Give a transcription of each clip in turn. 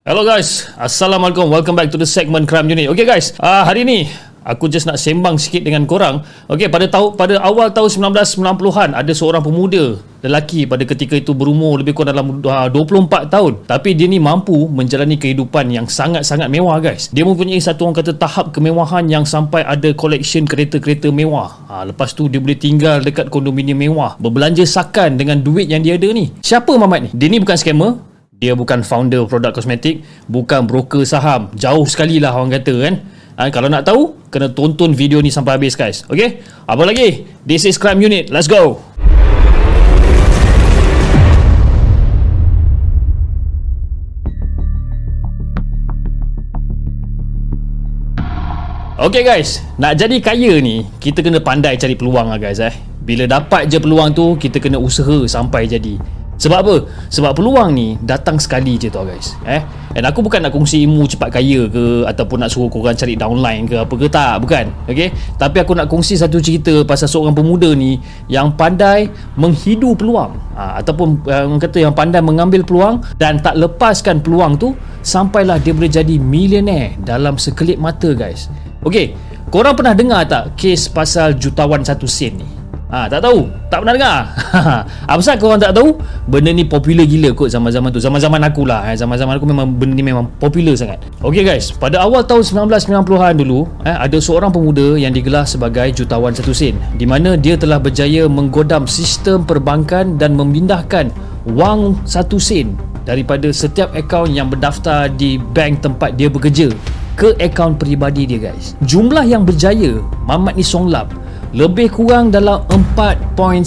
Hello guys, Assalamualaikum. Welcome back to the segment Crime Unit. Okay guys, uh, hari ni aku just nak sembang sikit dengan korang. Okay, pada tahu pada awal tahun 1990-an ada seorang pemuda lelaki pada ketika itu berumur lebih kurang dalam uh, 24 tahun. Tapi dia ni mampu menjalani kehidupan yang sangat-sangat mewah guys. Dia mempunyai satu orang kata tahap kemewahan yang sampai ada collection kereta-kereta mewah. Ha, lepas tu dia boleh tinggal dekat kondominium mewah. Berbelanja sakan dengan duit yang dia ada ni. Siapa Mamat ni? Dia ni bukan scammer, dia bukan founder produk kosmetik bukan broker saham. Jauh sekali lah orang kata kan? Ha, kalau nak tahu kena tonton video ni sampai habis guys. Ok apa lagi? This is crime unit. Let's go! Okay guys, nak jadi kaya ni kita kena pandai cari peluang lah guys eh. Bila dapat je peluang tu, kita kena usaha sampai jadi. Sebab apa? Sebab peluang ni datang sekali je tau guys. Eh? And aku bukan nak kongsi ilmu cepat kaya ke ataupun nak suruh korang cari downline ke apa ke tak, bukan. Okay? Tapi aku nak kongsi satu cerita pasal seorang pemuda ni yang pandai menghidu peluang. Ha, ataupun uh, orang kata yang pandai mengambil peluang dan tak lepaskan peluang tu sampailah dia boleh jadi millionaire dalam sekelip mata guys. Okay, korang pernah dengar tak kes pasal jutawan satu sen ni? Ha, tak tahu? Tak pernah dengar? Apa sebab korang tak tahu? Benda ni popular gila kot zaman-zaman tu Zaman-zaman aku lah eh. Zaman-zaman aku memang benda ni memang popular sangat Okay guys Pada awal tahun 1990-an dulu eh, Ada seorang pemuda yang digelar sebagai jutawan satu sen Di mana dia telah berjaya menggodam sistem perbankan Dan memindahkan wang satu sen Daripada setiap akaun yang berdaftar di bank tempat dia bekerja Ke akaun peribadi dia guys Jumlah yang berjaya Mamat ni songlap lebih kurang dalam 4.1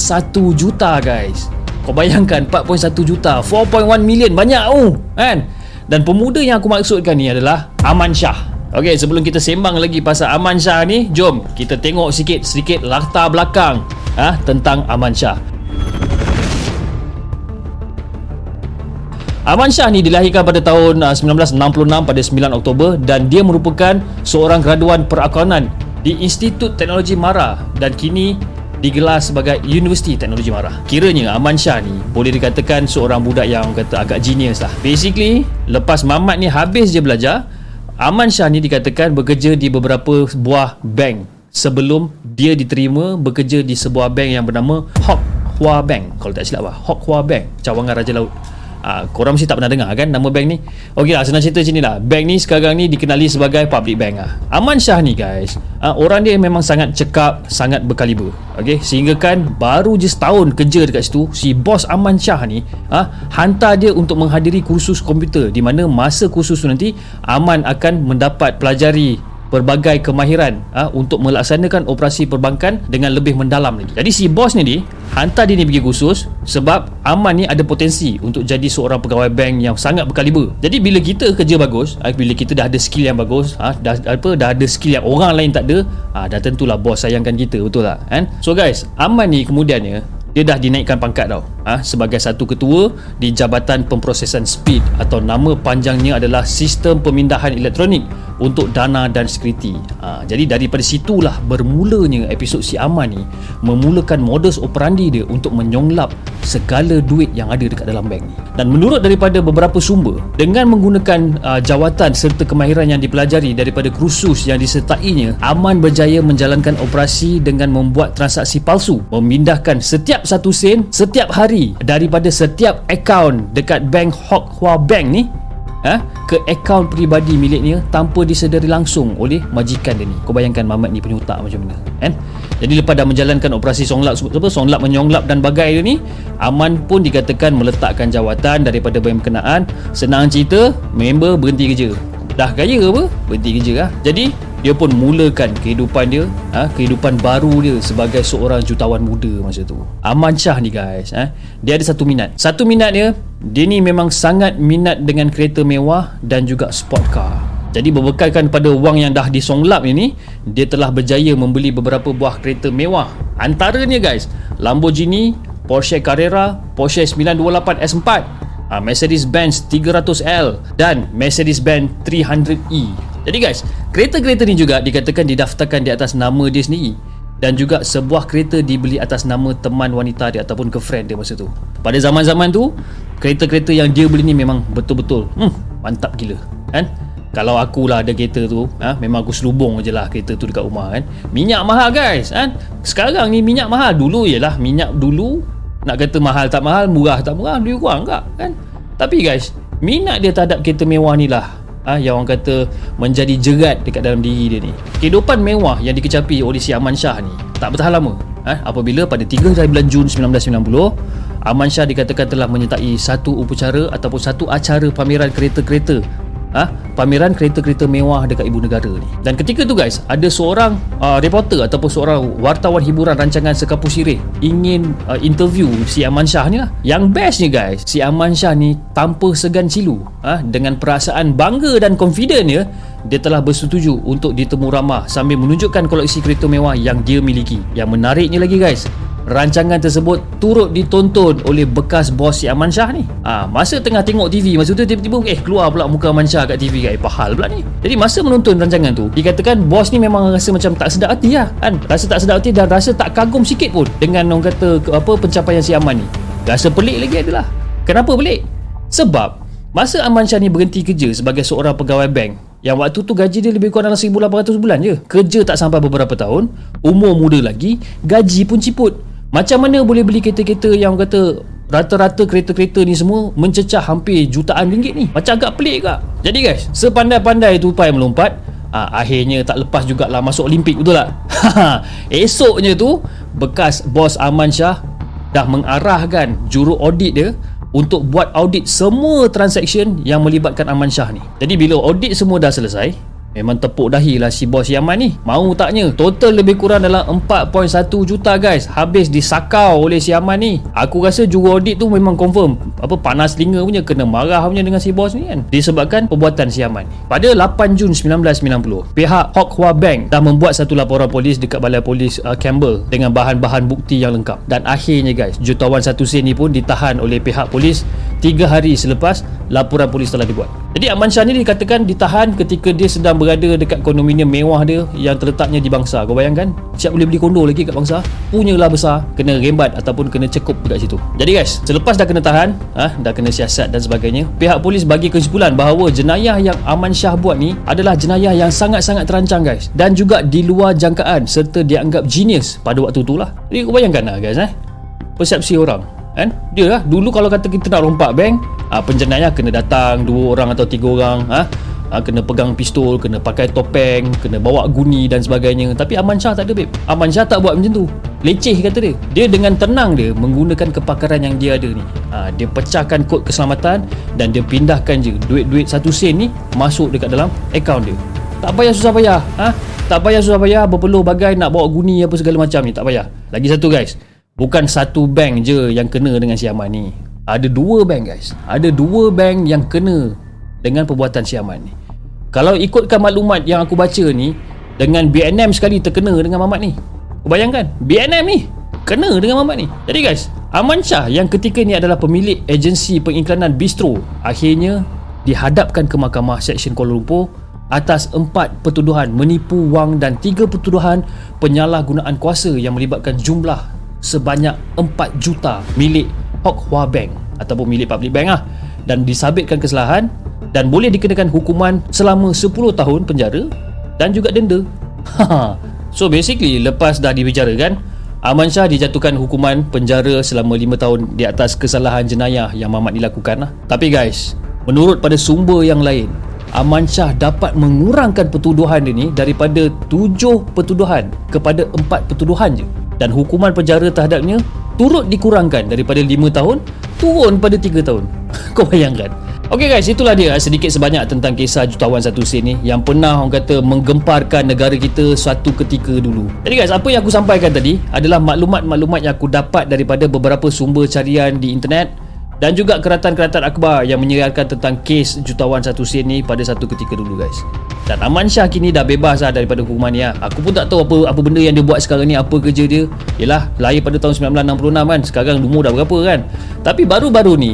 juta guys. Kau bayangkan 4.1 juta. 4.1 million banyak oh kan? Dan pemuda yang aku maksudkan ni adalah Aman Shah. Okey, sebelum kita sembang lagi pasal Aman Shah ni, jom kita tengok sikit sedikit latar belakang ah ha, tentang Aman Shah. Aman Shah ni dilahirkan pada tahun 1966 pada 9 Oktober dan dia merupakan seorang graduan perakuanan di Institut Teknologi Mara dan kini digelar sebagai Universiti Teknologi Mara. Kiranya Aman Shah ni boleh dikatakan seorang budak yang kata agak genius lah. Basically, lepas Mamat ni habis je belajar, Aman Shah ni dikatakan bekerja di beberapa buah bank sebelum dia diterima bekerja di sebuah bank yang bernama Hock Hua Bank. Kalau tak silap lah, Hock Hua Bank, cawangan Raja Laut. Uh, korang mesti tak pernah dengar kan nama bank ni? Okey lah senang cerita macam ni lah Bank ni sekarang ni dikenali sebagai public bank lah Aman Shah ni guys uh, Orang dia memang sangat cekap Sangat berkaliber Okey? Sehingga kan Baru je setahun kerja dekat situ Si bos Aman Shah ni uh, Hantar dia untuk menghadiri kursus komputer Di mana masa kursus tu nanti Aman akan mendapat pelajari pelbagai kemahiran ha, untuk melaksanakan operasi perbankan dengan lebih mendalam lagi. Jadi si bos ni ni hantar dia ni pergi khusus sebab Aman ni ada potensi untuk jadi seorang pegawai bank yang sangat berkaliber. Jadi bila kita kerja bagus, ha, bila kita dah ada skill yang bagus, ha, dah apa dah ada skill yang orang lain tak ada, ha, dah tentulah bos sayangkan kita, betul tak? Kan? So guys, Aman ni kemudiannya dia dah dinaikkan pangkat tau ha, sebagai satu ketua di Jabatan Pemprosesan Speed atau nama panjangnya adalah Sistem Pemindahan Elektronik untuk Dana dan Sekuriti. Ha, jadi daripada situlah bermulanya episod Si Aman ni memulakan modus operandi dia untuk menyonglap segala duit yang ada dekat dalam bank ni. Dan menurut daripada beberapa sumber dengan menggunakan uh, jawatan serta kemahiran yang dipelajari daripada kursus yang disertainya Aman berjaya menjalankan operasi dengan membuat transaksi palsu memindahkan setiap satu sen setiap hari daripada setiap akaun dekat bank Hock Hua Bank ni ha, ke akaun peribadi miliknya tanpa disedari langsung oleh majikan dia ni. Kau bayangkan Mamat ni punya otak macam mana kan? Jadi lepas dah menjalankan operasi songlap apa songlap menyonglap dan bagai dia ni Aman pun dikatakan meletakkan jawatan daripada bank berkenaan. Senang cerita member berhenti kerja. Dah kaya apa? Berhenti kerja lah. Jadi dia pun mulakan kehidupan dia ha, kehidupan baru dia sebagai seorang jutawan muda masa tu. Aman Shah ni guys ha, dia ada satu minat. Satu minat dia dia ni memang sangat minat dengan kereta mewah dan juga sport car. Jadi berbekalkan pada wang yang dah disonglap ini dia telah berjaya membeli beberapa buah kereta mewah. Antaranya guys Lamborghini Porsche Carrera Porsche 928 S4 ha, Mercedes-Benz 300L dan Mercedes-Benz 300E jadi guys, kereta-kereta ni juga dikatakan didaftarkan di atas nama dia sendiri dan juga sebuah kereta dibeli atas nama teman wanita dia ataupun girlfriend dia masa tu. Pada zaman-zaman tu, kereta-kereta yang dia beli ni memang betul-betul hmm, mantap gila kan? Kalau akulah ada kereta tu ha, memang aku selubung je lah kereta tu dekat rumah kan? Minyak mahal guys kan? Sekarang ni minyak mahal. Dulu lah minyak dulu nak kata mahal tak mahal murah tak murah lebih kurang tak kan? Tapi guys minat dia terhadap kereta mewah ni lah ha, yang orang kata menjadi jerat dekat dalam diri dia ni. Kehidupan mewah yang dikecapi oleh si Aman Shah ni tak bertahan lama. Ha, apabila pada 3 bulan Jun 1990 Aman Shah dikatakan telah menyertai satu upacara ataupun satu acara pameran kereta-kereta ha, pameran kereta-kereta mewah dekat ibu negara ni. Dan ketika tu guys, ada seorang uh, reporter ataupun seorang wartawan hiburan rancangan Sekapu Sirih ingin uh, interview si Aman Shah ni lah. Yang bestnya guys, si Aman Shah ni tanpa segan silu ha, dengan perasaan bangga dan confident dia, dia telah bersetuju untuk ditemu ramah sambil menunjukkan koleksi kereta mewah yang dia miliki. Yang menariknya lagi guys, rancangan tersebut turut ditonton oleh bekas bos si Aman Shah ni. Ah, ha, masa tengah tengok TV, masa tu tiba-tiba eh keluar pula muka Aman Shah kat TV kat eh, pahal pula ni. Jadi masa menonton rancangan tu, dikatakan bos ni memang rasa macam tak sedap hati lah kan. Rasa tak sedap hati dan rasa tak kagum sikit pun dengan orang kata apa pencapaian si Aman ni. Rasa pelik lagi adalah. Kenapa pelik? Sebab masa Aman Shah ni berhenti kerja sebagai seorang pegawai bank, yang waktu tu gaji dia lebih kurang dalam 1800 bulan je Kerja tak sampai beberapa tahun Umur muda lagi Gaji pun ciput macam mana boleh beli kereta-kereta yang kata rata-rata kereta-kereta ni semua mencecah hampir jutaan ringgit ni? Macam agak pelik kak. Jadi guys, sepandai-pandai tupai melompat, ah, akhirnya tak lepas jugalah masuk Olimpik betul tak? Esoknya tu, bekas bos Aman Shah dah mengarahkan juru audit dia untuk buat audit semua transaction yang melibatkan Aman Shah ni. Jadi bila audit semua dah selesai, Memang tepuk dahi lah si bos Yaman ni. Mau taknya? Total lebih kurang dalam 4.1 juta guys. Habis disakau oleh si Yaman ni. Aku rasa juru audit tu memang confirm Apa panas telinga punya Kena marah punya dengan si bos ni kan. Disebabkan perbuatan si Yaman Pada 8 Jun 1990 Pihak Hock Hua Bank Dah membuat satu laporan polis Dekat balai polis uh, Campbell Dengan bahan-bahan bukti yang lengkap. Dan akhirnya guys Jutawan satu sen ni pun ditahan oleh pihak polis 3 hari selepas Laporan polis telah dibuat Jadi Aman Shah ni dikatakan ditahan ketika dia sedang berada dekat kondominium mewah dia yang terletaknya di Bangsa. Kau bayangkan? Siap boleh beli kondo lagi kat Bangsa? Punyalah besar, kena rembat ataupun kena cekup dekat situ. Jadi guys, selepas dah kena tahan, ah, dah kena siasat dan sebagainya, pihak polis bagi kesimpulan bahawa jenayah yang Aman Shah buat ni adalah jenayah yang sangat-sangat terancang guys dan juga di luar jangkaan serta dianggap genius pada waktu tu lah. Jadi kau bayangkan lah guys eh. Persepsi orang kan? Dia lah. Dulu kalau kata kita nak rompak bank ah, penjenayah kena datang dua orang atau tiga orang ah ha, kena pegang pistol kena pakai topeng kena bawa guni dan sebagainya. Tapi Aman Shah tak ada babe. Aman Shah tak buat macam tu. Leceh kata dia. Dia dengan tenang dia menggunakan kepakaran yang dia ada ni. Ha, dia pecahkan kod keselamatan dan dia pindahkan je duit-duit satu sen ni masuk dekat dalam akaun dia. Tak payah susah payah ha? tak payah susah payah berpeluh bagai nak bawa guni apa segala macam ni. Tak payah. Lagi satu guys bukan satu bank je yang kena dengan si Aman ni. Ada dua bank guys. Ada dua bank yang kena dengan perbuatan si Aman ni. Kalau ikutkan maklumat yang aku baca ni Dengan BNM sekali terkena dengan Mamat ni. Kau bayangkan BNM ni Kena dengan Mamat ni. Jadi guys Aman Shah yang ketika ni adalah pemilik agensi pengiklanan Bistro Akhirnya dihadapkan ke Mahkamah Seksyen Kuala Lumpur atas empat pertuduhan menipu wang dan tiga pertuduhan penyalahgunaan kuasa yang melibatkan jumlah sebanyak 4 juta milik Hock Hua Bank ataupun milik public bank lah dan disabitkan kesalahan dan boleh dikenakan hukuman selama 10 tahun penjara dan juga denda. so basically lepas dah dibicarakan Aman Shah dijatuhkan hukuman penjara selama 5 tahun di atas kesalahan jenayah yang Mamat dilakukan lah. Tapi guys, menurut pada sumber yang lain, Aman Shah dapat mengurangkan pertuduhan dia ni daripada 7 pertuduhan kepada 4 pertuduhan je. Dan hukuman penjara terhadapnya turut dikurangkan daripada 5 tahun turun pada 3 tahun. Kau bayangkan? Okey guys, itulah dia sedikit sebanyak tentang kisah jutawan satu sen ni yang pernah orang kata menggemparkan negara kita suatu ketika dulu. Jadi guys, apa yang aku sampaikan tadi adalah maklumat-maklumat yang aku dapat daripada beberapa sumber carian di internet dan juga keratan-keratan akhbar yang menyiarkan tentang kes jutawan satu sen ni pada satu ketika dulu guys. Dan Aman Shah kini dah bebas lah daripada hukuman ni lah. Aku pun tak tahu apa apa benda yang dia buat sekarang ni, apa kerja dia. Yelah, lahir pada tahun 1966 kan. Sekarang umur dah berapa kan. Tapi baru-baru ni,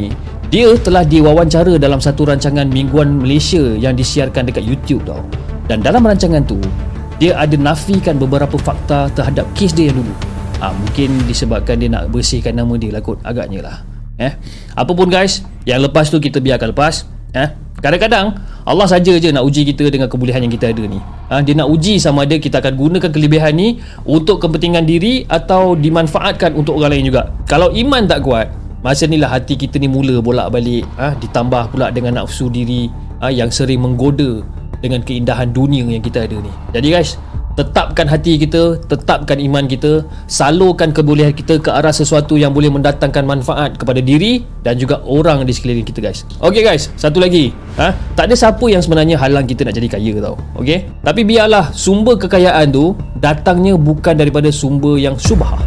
dia telah diwawancara dalam satu rancangan mingguan Malaysia yang disiarkan dekat YouTube tau. Dan dalam rancangan tu, dia ada nafikan beberapa fakta terhadap kes dia yang dulu. Ha, mungkin disebabkan dia nak bersihkan nama dia lah kot agaknya lah. Eh? Apapun guys, yang lepas tu kita biarkan lepas. Eh? Kadang-kadang Allah saja je nak uji kita dengan kebolehan yang kita ada ni. Ha, dia nak uji sama ada kita akan gunakan kelebihan ni untuk kepentingan diri atau dimanfaatkan untuk orang lain juga. Kalau iman tak kuat, masa inilah hati kita ni mula bolak-balik ha, ditambah pula dengan nafsu diri ha, yang sering menggoda dengan keindahan dunia yang kita ada ni. Jadi guys, tetapkan hati kita, tetapkan iman kita, salurkan kebolehan kita ke arah sesuatu yang boleh mendatangkan manfaat kepada diri dan juga orang di sekeliling kita guys. Okey guys, satu lagi. Ha? Tak ada siapa yang sebenarnya halang kita nak jadi kaya tau. Okey? Tapi biarlah sumber kekayaan tu datangnya bukan daripada sumber yang syubhah.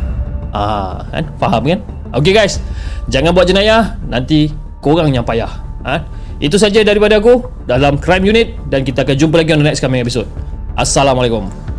Ah, kan? Faham kan? Okey guys. Jangan buat jenayah, nanti korang yang payah. Ha? Itu saja daripada aku dalam Crime Unit dan kita akan jumpa lagi on the next coming episode. Assalamualaikum.